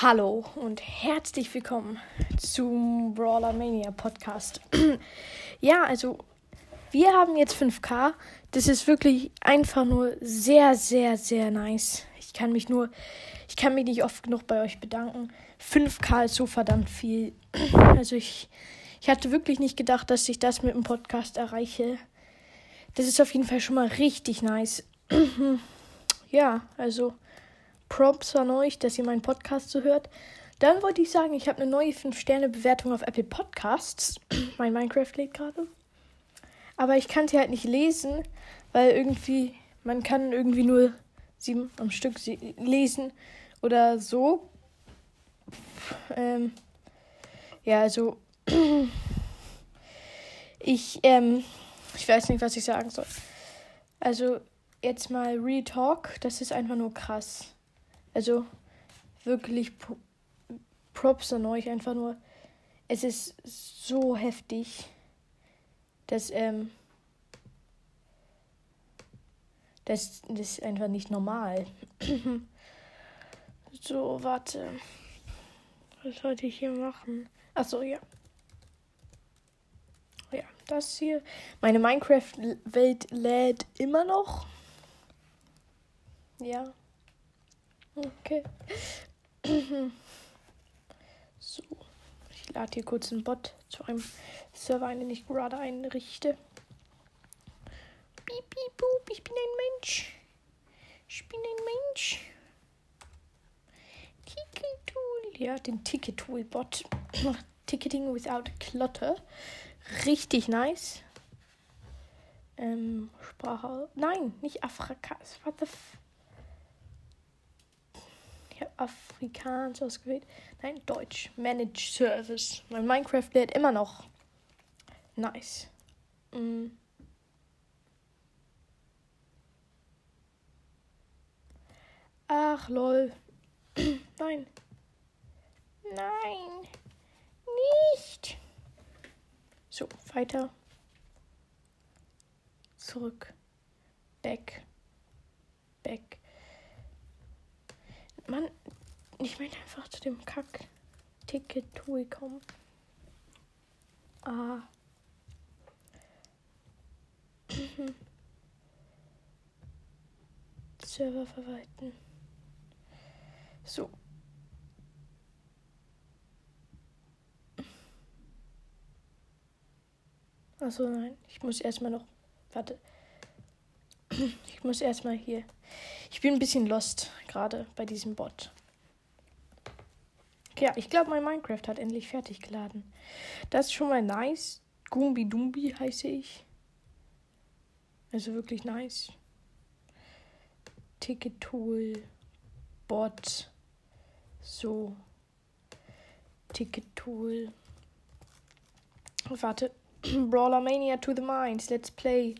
Hallo und herzlich willkommen zum Brawler Mania Podcast. ja, also wir haben jetzt 5K. Das ist wirklich einfach nur sehr, sehr, sehr nice. Ich kann mich nur, ich kann mich nicht oft genug bei euch bedanken. 5K ist so verdammt viel. Also ich, ich hatte wirklich nicht gedacht, dass ich das mit dem Podcast erreiche. Das ist auf jeden Fall schon mal richtig nice. ja, also Props an euch, dass ihr meinen Podcast so hört. Dann wollte ich sagen, ich habe eine neue 5-Sterne-Bewertung auf Apple Podcasts. mein Minecraft lädt gerade. Aber ich kann sie halt nicht lesen, weil irgendwie, man kann irgendwie nur sieben am Stück lesen oder so. Ähm, ja, also ich, ähm, ich weiß nicht, was ich sagen soll. Also jetzt mal Retalk, das ist einfach nur krass. Also wirklich Props an euch einfach nur. Es ist so heftig, dass ähm, das, das ist einfach nicht normal. so, warte. Was sollte ich hier machen? Achso, ja. Ja, das hier. Meine Minecraft-Welt lädt immer noch. Ja. Okay. so. Ich lade hier kurz einen Bot zu einem Server ein, den ich gerade einrichte. Piep, piep, boop, ich bin ein Mensch. Ich bin ein Mensch. Ticket Tool. Ja, den Ticket Tool Bot. Ticketing without clutter. Richtig nice. Ähm, Sprache. Nein, nicht Afrikas. What the f ich habe Afrikaans ausgewählt. Nein, Deutsch. Manage Service. Mein Minecraft lädt immer noch. Nice. Mm. Ach, lol. Nein. Nein. Nicht. So, weiter. Zurück. Back. Back. Mann, ich möchte einfach zu dem Kack-Ticket-Tool kommen. Ah. Server verwalten. So. Achso, nein. Ich muss erstmal noch. Warte. Ich muss erstmal hier. Ich bin ein bisschen lost gerade bei diesem Bot. Ja, ich glaube, mein Minecraft hat endlich fertig geladen. Das ist schon mal nice. Gumbi Dumbi heiße ich. Also wirklich nice. Ticket Tool. Bot. So. Ticket Tool. Warte. Brawler Mania to the Mines. Let's play.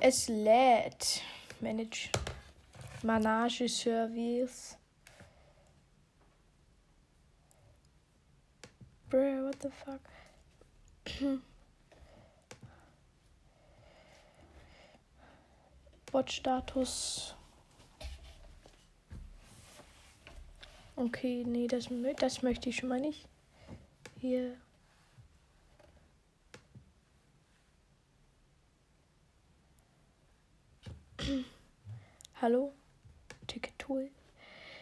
Es lädt. Manage. Manage Service. Bro, what the fuck? Bot-Status. Okay, nee, das, das möchte ich schon mal nicht. Hier. Hallo? Ticket-Tool.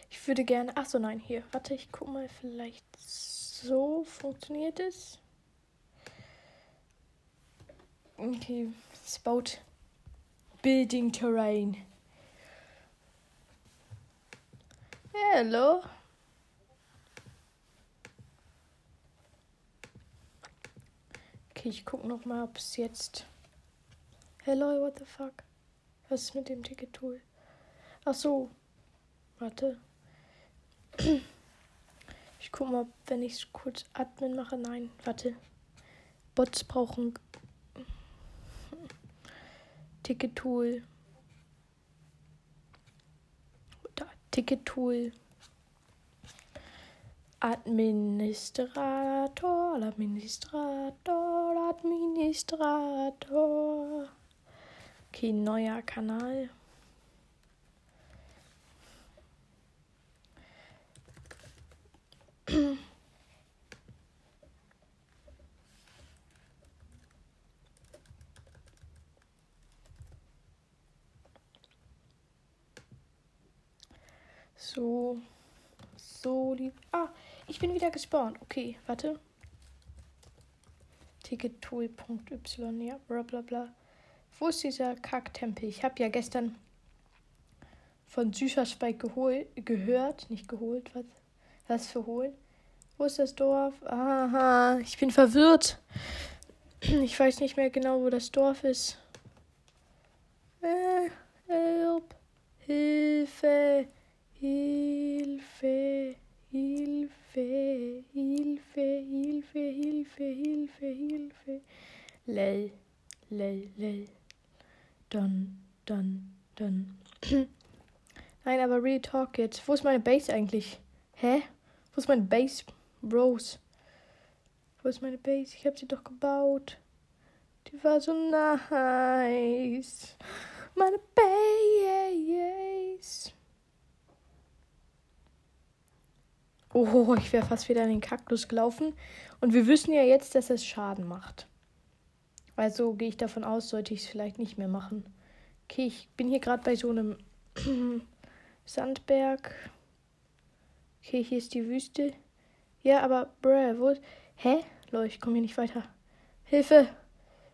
Ich würde gerne. Ach so, nein, hier. Warte, ich guck mal, vielleicht so funktioniert es. Okay, es baut Building Terrain. Hello. Okay, ich guck noch mal, ob es jetzt. Hello, what the fuck? Was ist mit dem Ticket-Tool? Ach so. Warte. Ich guck mal, wenn ich kurz Admin mache. Nein, warte. Bots brauchen Ticket-Tool. Da, Ticket-Tool. Administrator, Administrator, Administrator. Okay, neuer Kanal. So. So lieb. Ah, ich bin wieder gespawnt. Okay, warte. Tickettool.y, ja, bla bla bla. Wo ist dieser Kacktempel? Ich habe ja gestern von Süßer Spike gehol gehört. Nicht geholt, was? Was für holen? Wo ist das Dorf? Aha, ich bin verwirrt. Ich weiß nicht mehr genau, wo das Dorf ist. Äh, help. Hilfe. Hilfe. Hilfe. Hilfe. Hilfe. Hilfe. Hilfe. Hilfe. Lel. Lel. Lel. Dann. Dann. Dann. Nein, aber Real Talk jetzt. Wo ist meine Base eigentlich? Hä? Wo ist meine Base, Bros? Wo ist meine Base? Ich habe sie doch gebaut. Die war so nice. Meine Base. Oh, ich wäre fast wieder in den Kaktus gelaufen. Und wir wissen ja jetzt, dass es Schaden macht. Also gehe ich davon aus, sollte ich es vielleicht nicht mehr machen. Okay, ich bin hier gerade bei so einem Sandberg. Okay, hier ist die Wüste. Ja, aber, bruh, wo. Hä? Leute, ich komme hier nicht weiter. Hilfe!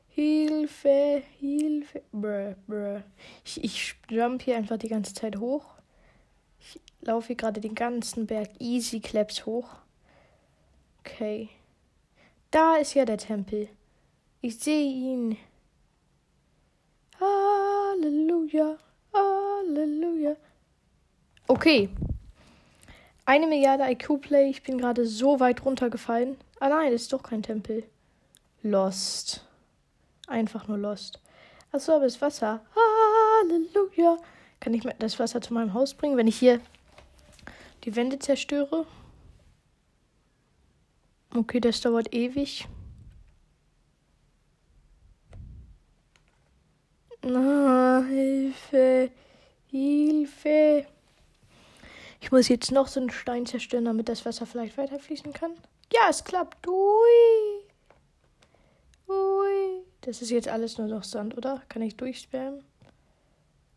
Hilfe! Hilfe! Bruh, bruh. Ich, ich jump hier einfach die ganze Zeit hoch. Laufe hier gerade den ganzen Berg easy claps hoch. Okay. Da ist ja der Tempel. Ich sehe ihn. Halleluja. Halleluja. Okay. Eine Milliarde IQ-Play. Ich bin gerade so weit runtergefallen. Ah nein, das ist doch kein Tempel. Lost. Einfach nur Lost. Achso, aber das Wasser. Halleluja. Kann ich das Wasser zu meinem Haus bringen, wenn ich hier die Wände zerstöre? Okay, das dauert ewig. Na, Hilfe. Hilfe. Ich muss jetzt noch so einen Stein zerstören, damit das Wasser vielleicht weiterfließen kann. Ja, es klappt. Ui. Ui. Das ist jetzt alles nur noch Sand, oder? Kann ich durchspammen?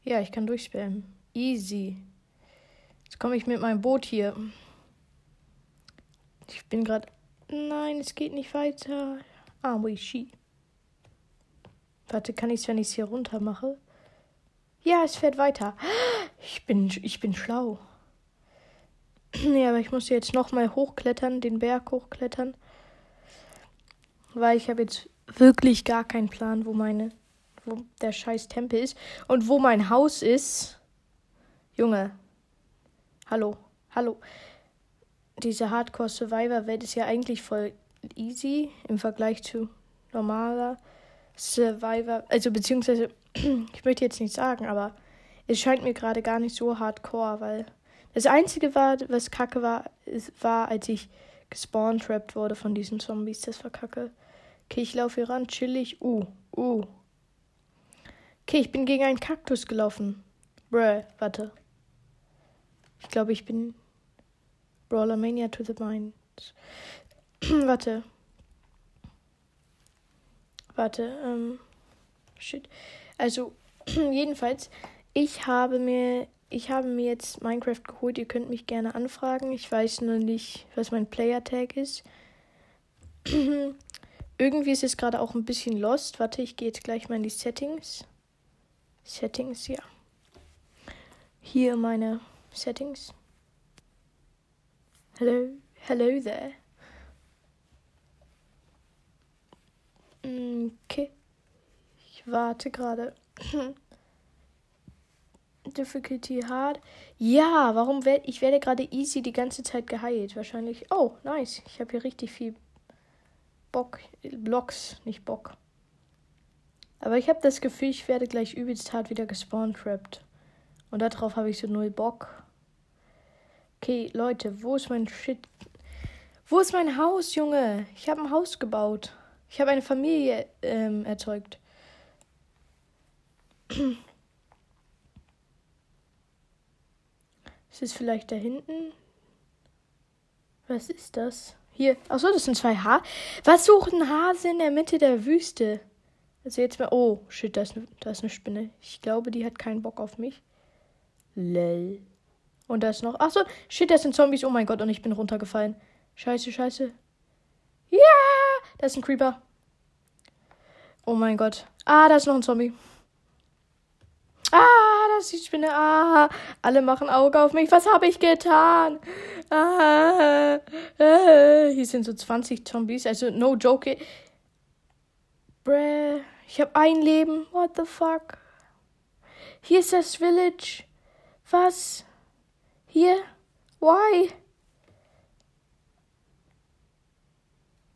Ja, ich kann durchspammen. Easy. Jetzt komme ich mit meinem Boot hier. Ich bin gerade. Nein, es geht nicht weiter. Ah, Wishi. Warte, kann ich es, wenn ich es hier runter mache? Ja, es fährt weiter. Ich bin, ich bin schlau. Nee, aber ich muss jetzt nochmal hochklettern, den Berg hochklettern. Weil ich habe jetzt wirklich gar keinen Plan, wo meine, wo der scheiß Tempel ist. Und wo mein Haus ist. Junge. Hallo. Hallo. Diese Hardcore Survivor Welt ist ja eigentlich voll easy im Vergleich zu normaler Survivor. Also beziehungsweise, ich möchte jetzt nicht sagen, aber es scheint mir gerade gar nicht so hardcore, weil das Einzige war, was kacke war, war, als ich gespawn-trapped wurde von diesen Zombies. Das war kacke. Okay, ich laufe hier ran, chillig. Uh, uh. Okay, ich bin gegen einen Kaktus gelaufen. Bruh, warte. Ich glaube, ich bin Brawler Mania to the Mind. warte. Warte, ähm. Shit. Also, jedenfalls, ich habe mir ich habe mir jetzt Minecraft geholt. Ihr könnt mich gerne anfragen. Ich weiß nur nicht, was mein Player Tag ist. Irgendwie ist es gerade auch ein bisschen lost. Warte, ich gehe jetzt gleich mal in die Settings. Settings, ja. Hier meine Settings. Hello, hello there. Okay. Ich warte gerade. Difficulty hard. Ja, warum werde ich werde gerade easy die ganze Zeit geheilt? Wahrscheinlich. Oh, nice. Ich habe hier richtig viel Bock. Blocks, nicht Bock. Aber ich habe das Gefühl, ich werde gleich übelst hart wieder gespawnt trapped. Und darauf habe ich so null Bock. Okay, Leute, wo ist mein Shit? Wo ist mein Haus, Junge? Ich habe ein Haus gebaut. Ich habe eine Familie ähm, erzeugt. Ist vielleicht da hinten? Was ist das? Hier. Achso, das sind zwei Haare. Was sucht ein Hase in der Mitte der Wüste? Also jetzt mal. Oh, shit, da ist, eine, da ist eine Spinne. Ich glaube, die hat keinen Bock auf mich. Lell. Und da ist noch. Achso, shit, das sind Zombies. Oh mein Gott, und ich bin runtergefallen. Scheiße, scheiße. Ja! Da ist ein Creeper. Oh mein Gott. Ah, da ist noch ein Zombie. Ah, das ist die Spinne. Ah, alle machen Auge auf mich. Was habe ich getan? Ah, äh, hier sind so 20 Zombies. Also, no joke. Bruh, ich habe ein Leben. What the fuck? Hier ist das Village. Was? Hier? Why?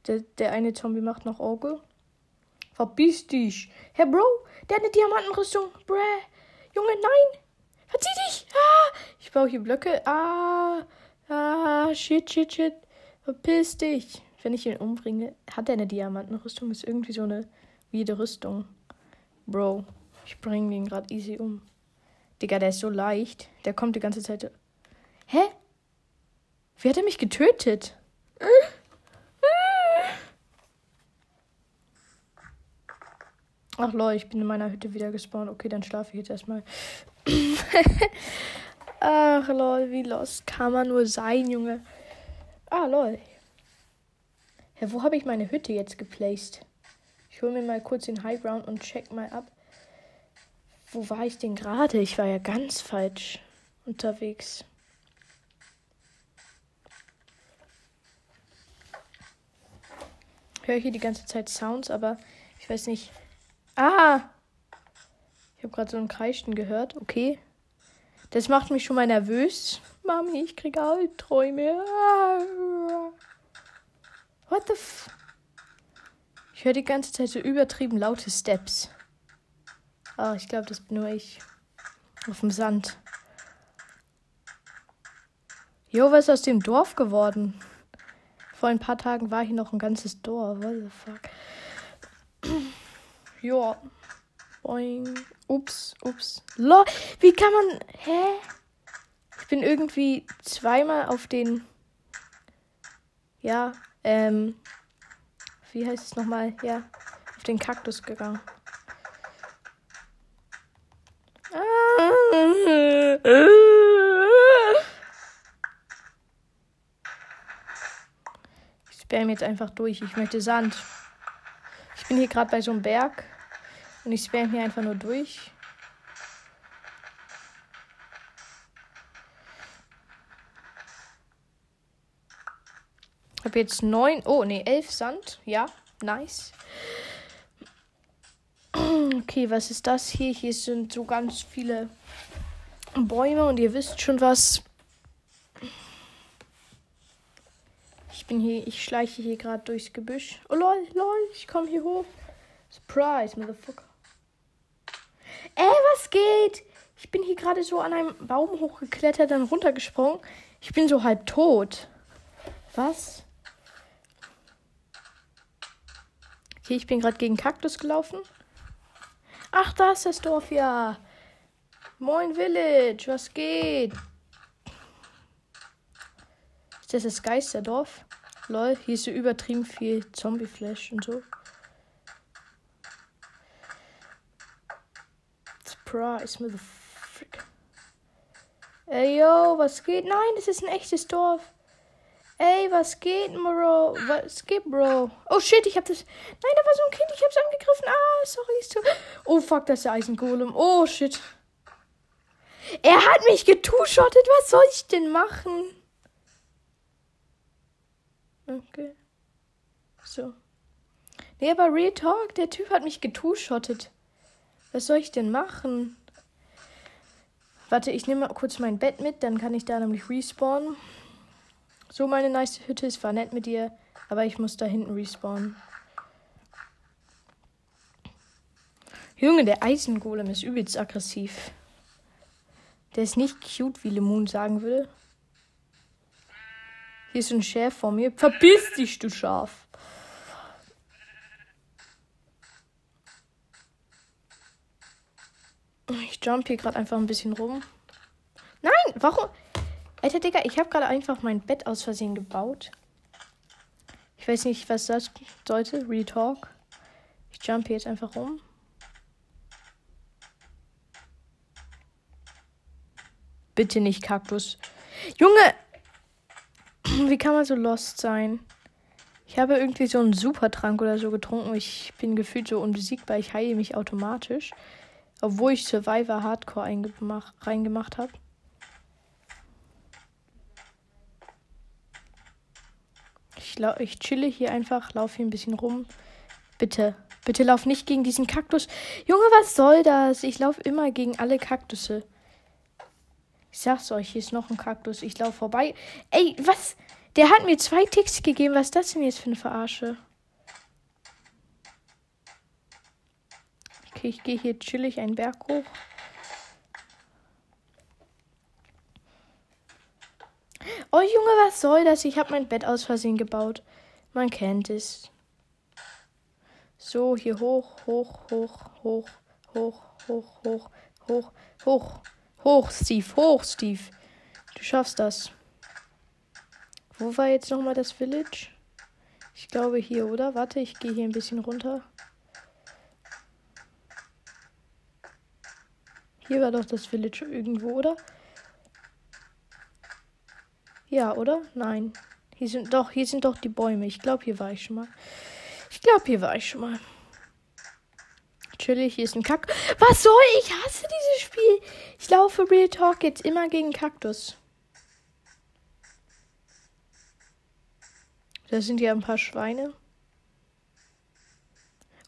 Der, der eine Zombie macht noch Auge. Verbiss dich. Herr Bro, der hat eine Diamantenrüstung. Bruh. Junge, nein! Verzieh dich! Ah! Ich baue hier Blöcke. Ah! Ah! Shit, shit, shit. Verpiss dich. Wenn ich ihn umbringe, hat er eine Diamantenrüstung? Ist irgendwie so eine weirde Rüstung. Bro, ich bringe den gerade easy um. Digga, der ist so leicht. Der kommt die ganze Zeit. Hä? Wie hat er mich getötet? Ach lol, ich bin in meiner Hütte wieder gespawnt. Okay, dann schlafe ich jetzt erstmal. Ach lol, wie lost kann man nur sein, Junge. Ah lol. Ja, wo habe ich meine Hütte jetzt geplaced? Ich hole mir mal kurz den High Ground und check mal ab. Wo war ich denn gerade? Ich war ja ganz falsch unterwegs. Höre hier die ganze Zeit Sounds, aber ich weiß nicht, Ah! Ich habe gerade so ein Kreischen gehört. Okay. Das macht mich schon mal nervös. Mami, ich kriege Albträume. What the f... Ich höre die ganze Zeit so übertrieben laute Steps. Ah, ich glaube, das bin nur ich. Auf dem Sand. Jo, was ist aus dem Dorf geworden? Vor ein paar Tagen war hier noch ein ganzes Dorf. What the fuck? Ja. Boing. Ups, ups. Lo, wie kann man. Hä? Ich bin irgendwie zweimal auf den. Ja, ähm. Wie heißt es nochmal? Ja. Auf den Kaktus gegangen. Ich spam jetzt einfach durch. Ich möchte Sand. Ich bin hier gerade bei so einem Berg. Und ich spam hier einfach nur durch. Ich habe jetzt neun, oh nee, elf Sand. Ja, nice. Okay, was ist das hier? Hier sind so ganz viele Bäume und ihr wisst schon was. Ich bin hier, ich schleiche hier gerade durchs Gebüsch. Oh lol, lol, ich komme hier hoch. Surprise, Motherfucker. Ey, was geht? Ich bin hier gerade so an einem Baum hochgeklettert, dann runtergesprungen. Ich bin so halb tot. Was? Okay, ich bin gerade gegen Kaktus gelaufen. Ach, da ist das Dorf ja. Moin Village, was geht? Ist das das Geisterdorf? Lol, hier ist so übertrieben viel Zombie-Flash und so. Surprise, Frick. Ey, yo, was geht? Nein, das ist ein echtes Dorf. Ey, was geht, Bro? Was geht, Bro? Oh shit, ich hab das. Nein, da war so ein Kind, ich hab's angegriffen. Ah, sorry, ist so. Oh fuck, das ist der Eisengolem. Oh shit. Er hat mich getushottet. Was soll ich denn machen? Okay. So. Nee, aber Real Talk, der Typ hat mich getushottet. Was soll ich denn machen? Warte, ich nehme mal kurz mein Bett mit, dann kann ich da nämlich respawnen. So, meine nice Hütte, es war nett mit dir, aber ich muss da hinten respawnen. Junge, der Eisengolem ist übelst aggressiv. Der ist nicht cute, wie Lemon sagen würde. Hier ist ein Schaf vor mir. Verpiss dich, du Schaf. Ich jump hier gerade einfach ein bisschen rum. Nein, warum? Alter Digga, ich habe gerade einfach mein Bett aus Versehen gebaut. Ich weiß nicht, was das sollte. Retalk. Ich jump hier jetzt einfach rum. Bitte nicht Kaktus. Junge! Wie kann man so lost sein? Ich habe irgendwie so einen Supertrank oder so getrunken. Ich bin gefühlt so unbesiegbar. Ich heile mich automatisch. Obwohl ich Survivor Hardcore reingemacht habe. Ich, ich chille hier einfach, laufe hier ein bisschen rum. Bitte, bitte lauf nicht gegen diesen Kaktus. Junge, was soll das? Ich laufe immer gegen alle Kaktusse. Ich sag's euch, hier ist noch ein Kaktus. Ich laufe vorbei. Ey, was? Der hat mir zwei Ticks gegeben. Was ist das denn jetzt für eine Verarsche? Okay, ich gehe hier chillig einen Berg hoch. Oh Junge, was soll das? Ich habe mein Bett aus Versehen gebaut. Man kennt es. So, hier hoch, hoch, hoch, hoch, hoch, hoch, hoch, hoch, hoch, hoch, Steve, hoch, Steve. Du schaffst das. Wo war jetzt nochmal das Village? Ich glaube hier, oder? Warte, ich gehe hier ein bisschen runter. Hier war doch das Village irgendwo, oder? Ja, oder? Nein. Hier sind doch, hier sind doch die Bäume. Ich glaube, hier war ich schon mal. Ich glaube, hier war ich schon mal. Chillig, hier ist ein Kack. Was soll ich? hasse dieses Spiel. Ich laufe Real Talk jetzt immer gegen Kaktus. Da sind ja ein paar Schweine.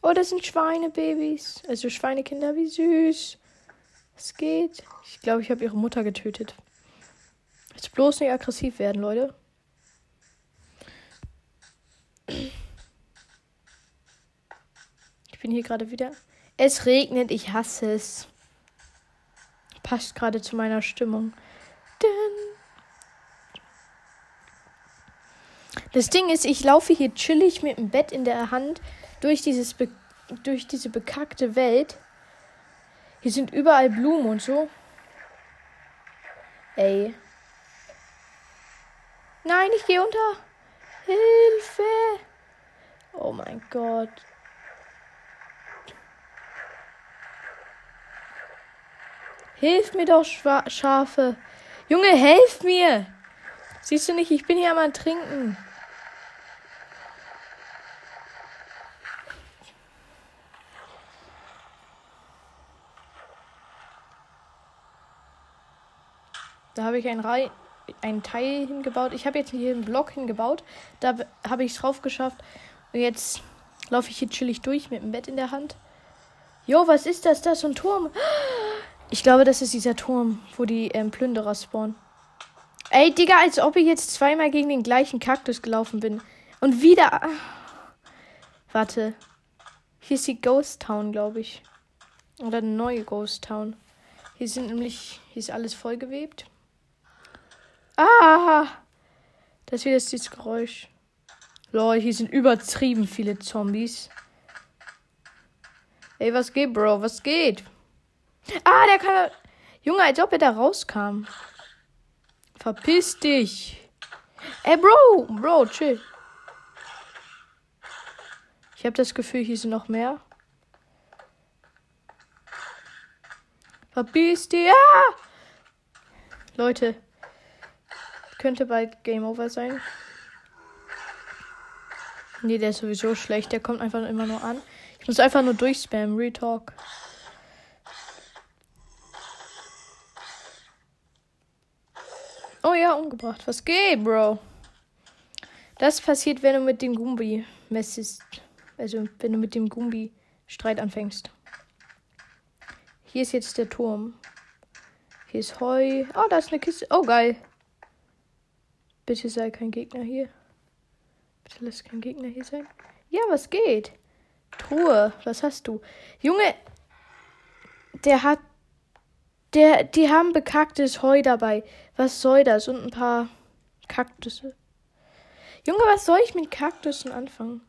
Oh, das sind Schweinebabys. Also Schweinekinder, wie süß. Es geht. Ich glaube, ich habe ihre Mutter getötet. Jetzt bloß nicht aggressiv werden, Leute. Ich bin hier gerade wieder. Es regnet, ich hasse es. Passt gerade zu meiner Stimmung. Das Ding ist, ich laufe hier chillig mit dem Bett in der Hand durch, dieses durch diese bekackte Welt. Hier sind überall Blumen und so. Ey, Nein, ich gehe unter. Hilfe! Oh mein Gott. Hilf mir doch, Schwa Schafe. Junge, helf mir! Siehst du nicht, ich bin hier am Trinken. Da habe ich ein Rei ein Teil hingebaut. Ich habe jetzt hier einen Block hingebaut. Da habe ich es drauf geschafft. Und jetzt laufe ich hier chillig durch mit dem Bett in der Hand. Jo, was ist das? Das ist ein Turm. Ich glaube, das ist dieser Turm, wo die ähm, Plünderer spawnen. Ey, Digga, als ob ich jetzt zweimal gegen den gleichen Kaktus gelaufen bin. Und wieder. Warte. Hier ist die Ghost Town, glaube ich. Oder eine neue Ghost Town. Hier sind nämlich. Hier ist alles vollgewebt. Ah! Das ist wieder dieses Geräusch. Lol, hier sind übertrieben viele Zombies. Ey, was geht, Bro? Was geht? Ah, der kann. Junge, als ob er da rauskam. Verpiss dich. Ey, Bro! Bro, chill. Ich habe das Gefühl, hier sind noch mehr. Verpiss dich. Ah! Leute, könnte bald Game Over sein. Nee, der ist sowieso schlecht. Der kommt einfach immer nur an. Ich muss einfach nur durchspammen. Retalk. Oh ja, umgebracht. Was geht, Bro? Das passiert, wenn du mit dem Gumbi messest. Also, wenn du mit dem Gumbi Streit anfängst. Hier ist jetzt der Turm. Hier ist Heu. Oh, da ist eine Kiste. Oh, geil. Bitte sei kein Gegner hier. Bitte lass kein Gegner hier sein. Ja, was geht? Truhe, was hast du? Junge, der hat. Der, die haben bekacktes Heu dabei. Was soll das? Und ein paar Kaktusse. Junge, was soll ich mit Kaktussen anfangen?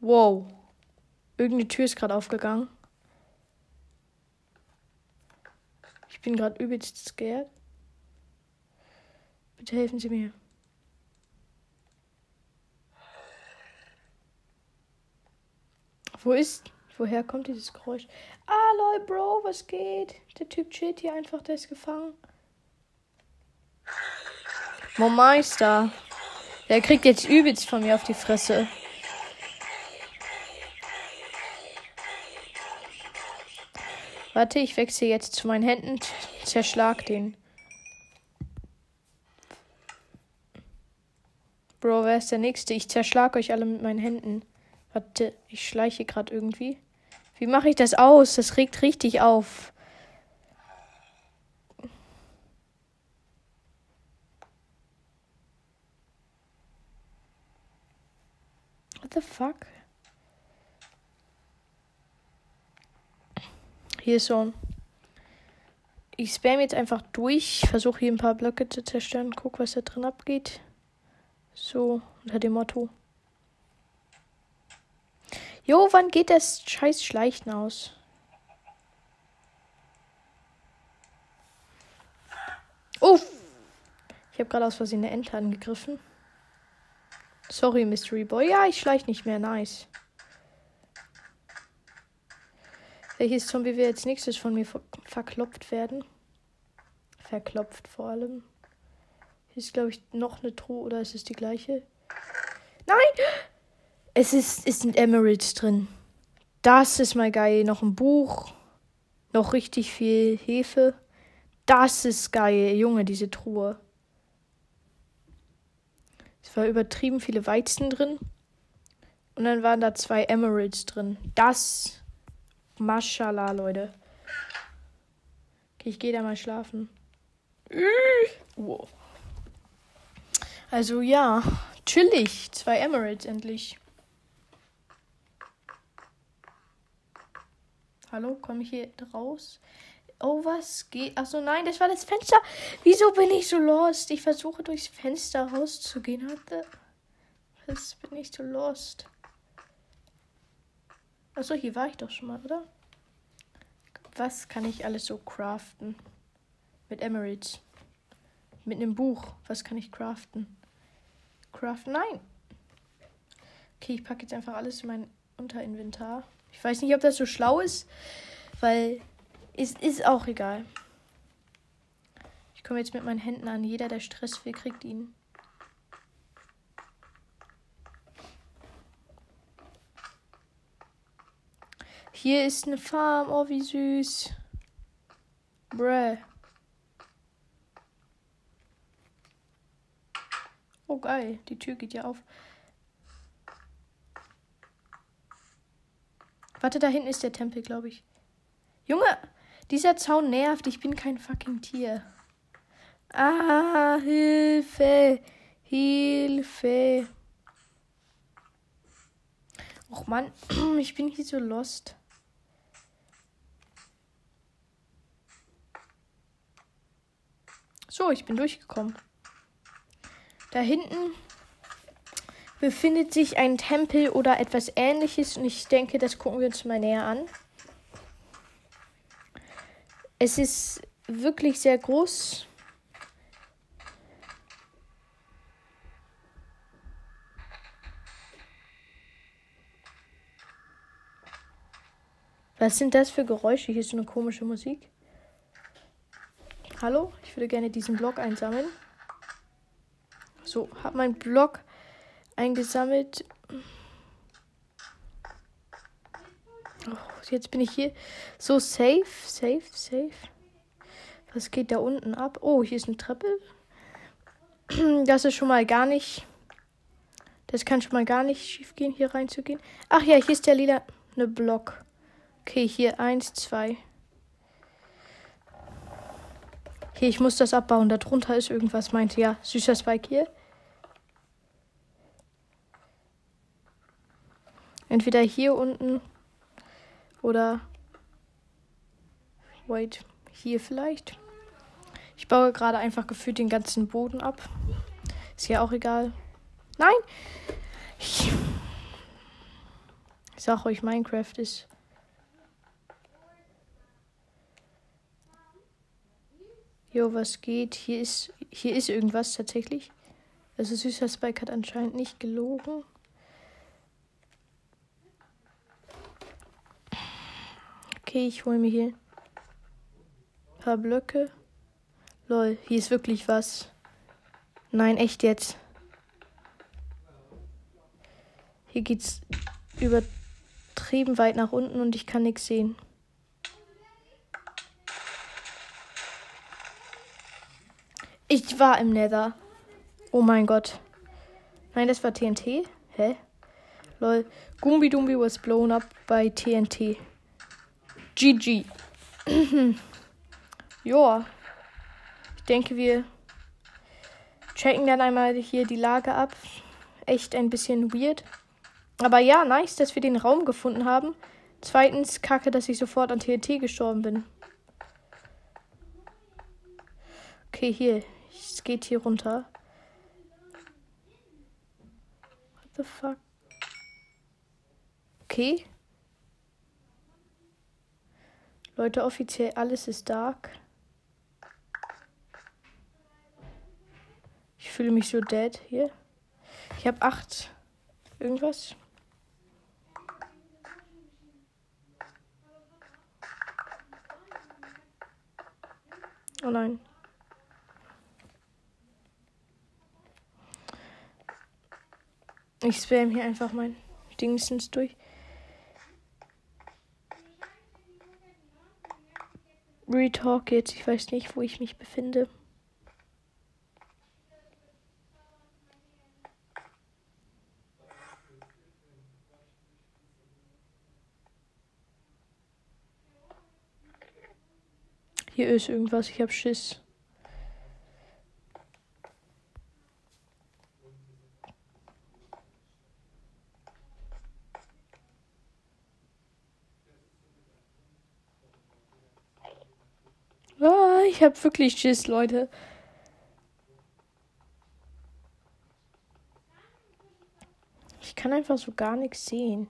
Wow. Irgendeine Tür ist gerade aufgegangen. Ich bin gerade übelst scared. Bitte helfen Sie mir. Wo ist. Woher kommt dieses Geräusch? Ah, lol, Bro, was geht? Der Typ chillt hier einfach, der ist gefangen. Meister. Der kriegt jetzt übelst von mir auf die Fresse. Warte, ich wechsle jetzt zu meinen Händen. Zerschlag den. Bro, wer ist der Nächste? Ich zerschlag euch alle mit meinen Händen. Warte, ich schleiche gerade irgendwie. Wie mache ich das aus? Das regt richtig auf. What the fuck? Hier ist so ein. Ich spam jetzt einfach durch, versuche hier ein paar Blöcke zu zerstören, guck, was da drin abgeht. So, unter dem Motto. Jo, wann geht das scheiß Schleichen aus? Uff! Ich habe gerade aus Versehen eine Ente angegriffen. Sorry, Mystery Boy. Ja, ich schleich nicht mehr. Nice. Welches Zombie will jetzt nächstes von mir ver verklopft werden? Verklopft vor allem. Ist, glaube ich, noch eine Truhe oder ist es die gleiche? Nein! Es, ist, es sind Emeralds drin. Das ist mal geil. Noch ein Buch. Noch richtig viel Hefe. Das ist geil. Junge, diese Truhe. Es war übertrieben viele Weizen drin. Und dann waren da zwei Emeralds drin. Das Mashallah, Leute. Okay, ich gehe da mal schlafen. Wow. Also ja, chillig. Zwei Emeralds endlich. Hallo, komme ich hier raus? Oh, was geht? Achso, nein, das war das Fenster. Wieso bin ich so lost? Ich versuche durchs Fenster rauszugehen. Was bin ich so lost? Achso, hier war ich doch schon mal, oder? Was kann ich alles so craften? Mit Emeralds. Mit einem Buch. Was kann ich craften? Craften? Nein. Okay, ich packe jetzt einfach alles in mein Unterinventar. Ich weiß nicht, ob das so schlau ist, weil es ist auch egal. Ich komme jetzt mit meinen Händen an. Jeder, der Stress will, kriegt ihn. Hier ist eine Farm. Oh, wie süß. Bräh. Geil. Die Tür geht ja auf. Warte, da hinten ist der Tempel, glaube ich. Junge, dieser Zaun nervt. Ich bin kein fucking Tier. Ah, Hilfe. Hilfe. Och Mann, ich bin hier so lost. So, ich bin durchgekommen. Da hinten befindet sich ein Tempel oder etwas ähnliches und ich denke, das gucken wir uns mal näher an. Es ist wirklich sehr groß. Was sind das für Geräusche? Hier ist so eine komische Musik. Hallo, ich würde gerne diesen Block einsammeln. So, habe meinen Block eingesammelt. Oh, jetzt bin ich hier so safe, safe, safe. Was geht da unten ab? Oh, hier ist eine Treppe. Das ist schon mal gar nicht. Das kann schon mal gar nicht schief gehen, hier reinzugehen. Ach ja, hier ist der lila eine Block. Okay, hier eins, zwei. Okay, ich muss das abbauen. Darunter ist irgendwas, meinte ja. Süßer Spike hier. Entweder hier unten oder. Wait, hier vielleicht. Ich baue gerade einfach gefühlt den ganzen Boden ab. Ist ja auch egal. Nein! Ich, ich sag euch, Minecraft ist Jo, was geht? Hier ist, hier ist irgendwas tatsächlich. Also süßer Spike hat anscheinend nicht gelogen. Okay, ich hole mir hier ein paar Blöcke. Lol, hier ist wirklich was. Nein, echt jetzt. Hier geht's übertrieben weit nach unten und ich kann nichts sehen. Ich war im Nether. Oh mein Gott. Nein, das war TNT. Hä? Lol. Gumbi Dumbi was blown up by TNT. GG. Joa. Ich denke, wir checken dann einmal hier die Lage ab. Echt ein bisschen weird. Aber ja, nice, dass wir den Raum gefunden haben. Zweitens, kacke, dass ich sofort an TNT gestorben bin. Okay, hier. Es geht hier runter. What the fuck? Okay. Leute, offiziell alles ist dark. Ich fühle mich so dead hier. Ich habe acht. Irgendwas. Oh nein. Ich spam hier einfach mein Dingsens durch. Retalk jetzt. Ich weiß nicht, wo ich mich befinde. Hier ist irgendwas. Ich hab Schiss. Ah, ich hab wirklich Schiss, Leute. Ich kann einfach so gar nichts sehen.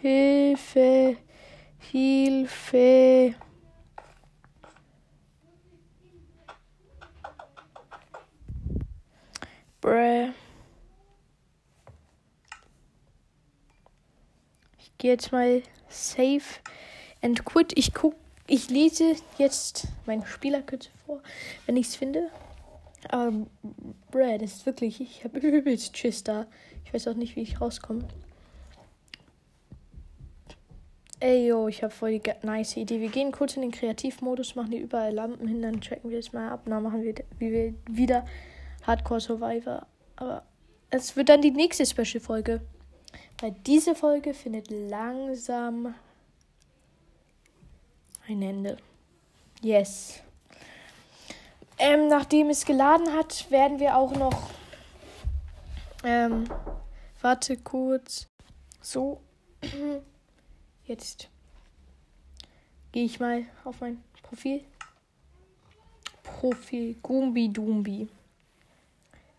Hilfe, Hilfe. Bruh. Ich gehe jetzt mal safe and quit. Ich guck, ich lese jetzt meine Spielerkürze vor, wenn ich es finde. Aber, bruh, das ist wirklich, ich habe übelst Schiss da. Ich weiß auch nicht, wie ich rauskomme. Ey, yo, ich habe voll die nice Idee. Wir gehen kurz in den Kreativmodus, machen hier überall Lampen hin, dann checken wir es mal ab. Dann machen wir, wie wir wieder Hardcore Survivor. Aber es wird dann die nächste Special-Folge. Weil diese Folge findet langsam ein Ende. Yes. Ähm, nachdem es geladen hat, werden wir auch noch. Ähm, warte kurz. So. Jetzt gehe ich mal auf mein Profil. Profil Gumbi Dumbi.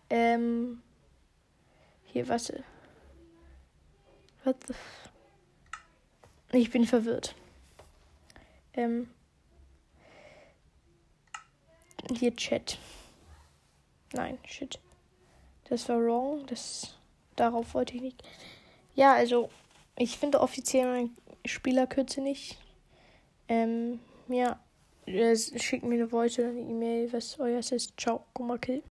Ähm. Hier, was? What the f Ich bin verwirrt. Ähm. Hier Chat. Nein, shit. Das war wrong. Das. Darauf wollte ich nicht. Ja, also. Ich finde offiziell mein Spielerkürze nicht. Ähm, ja. Schickt mir eine Voice oder eine E-Mail, was euer ist. Ciao, Gummakill.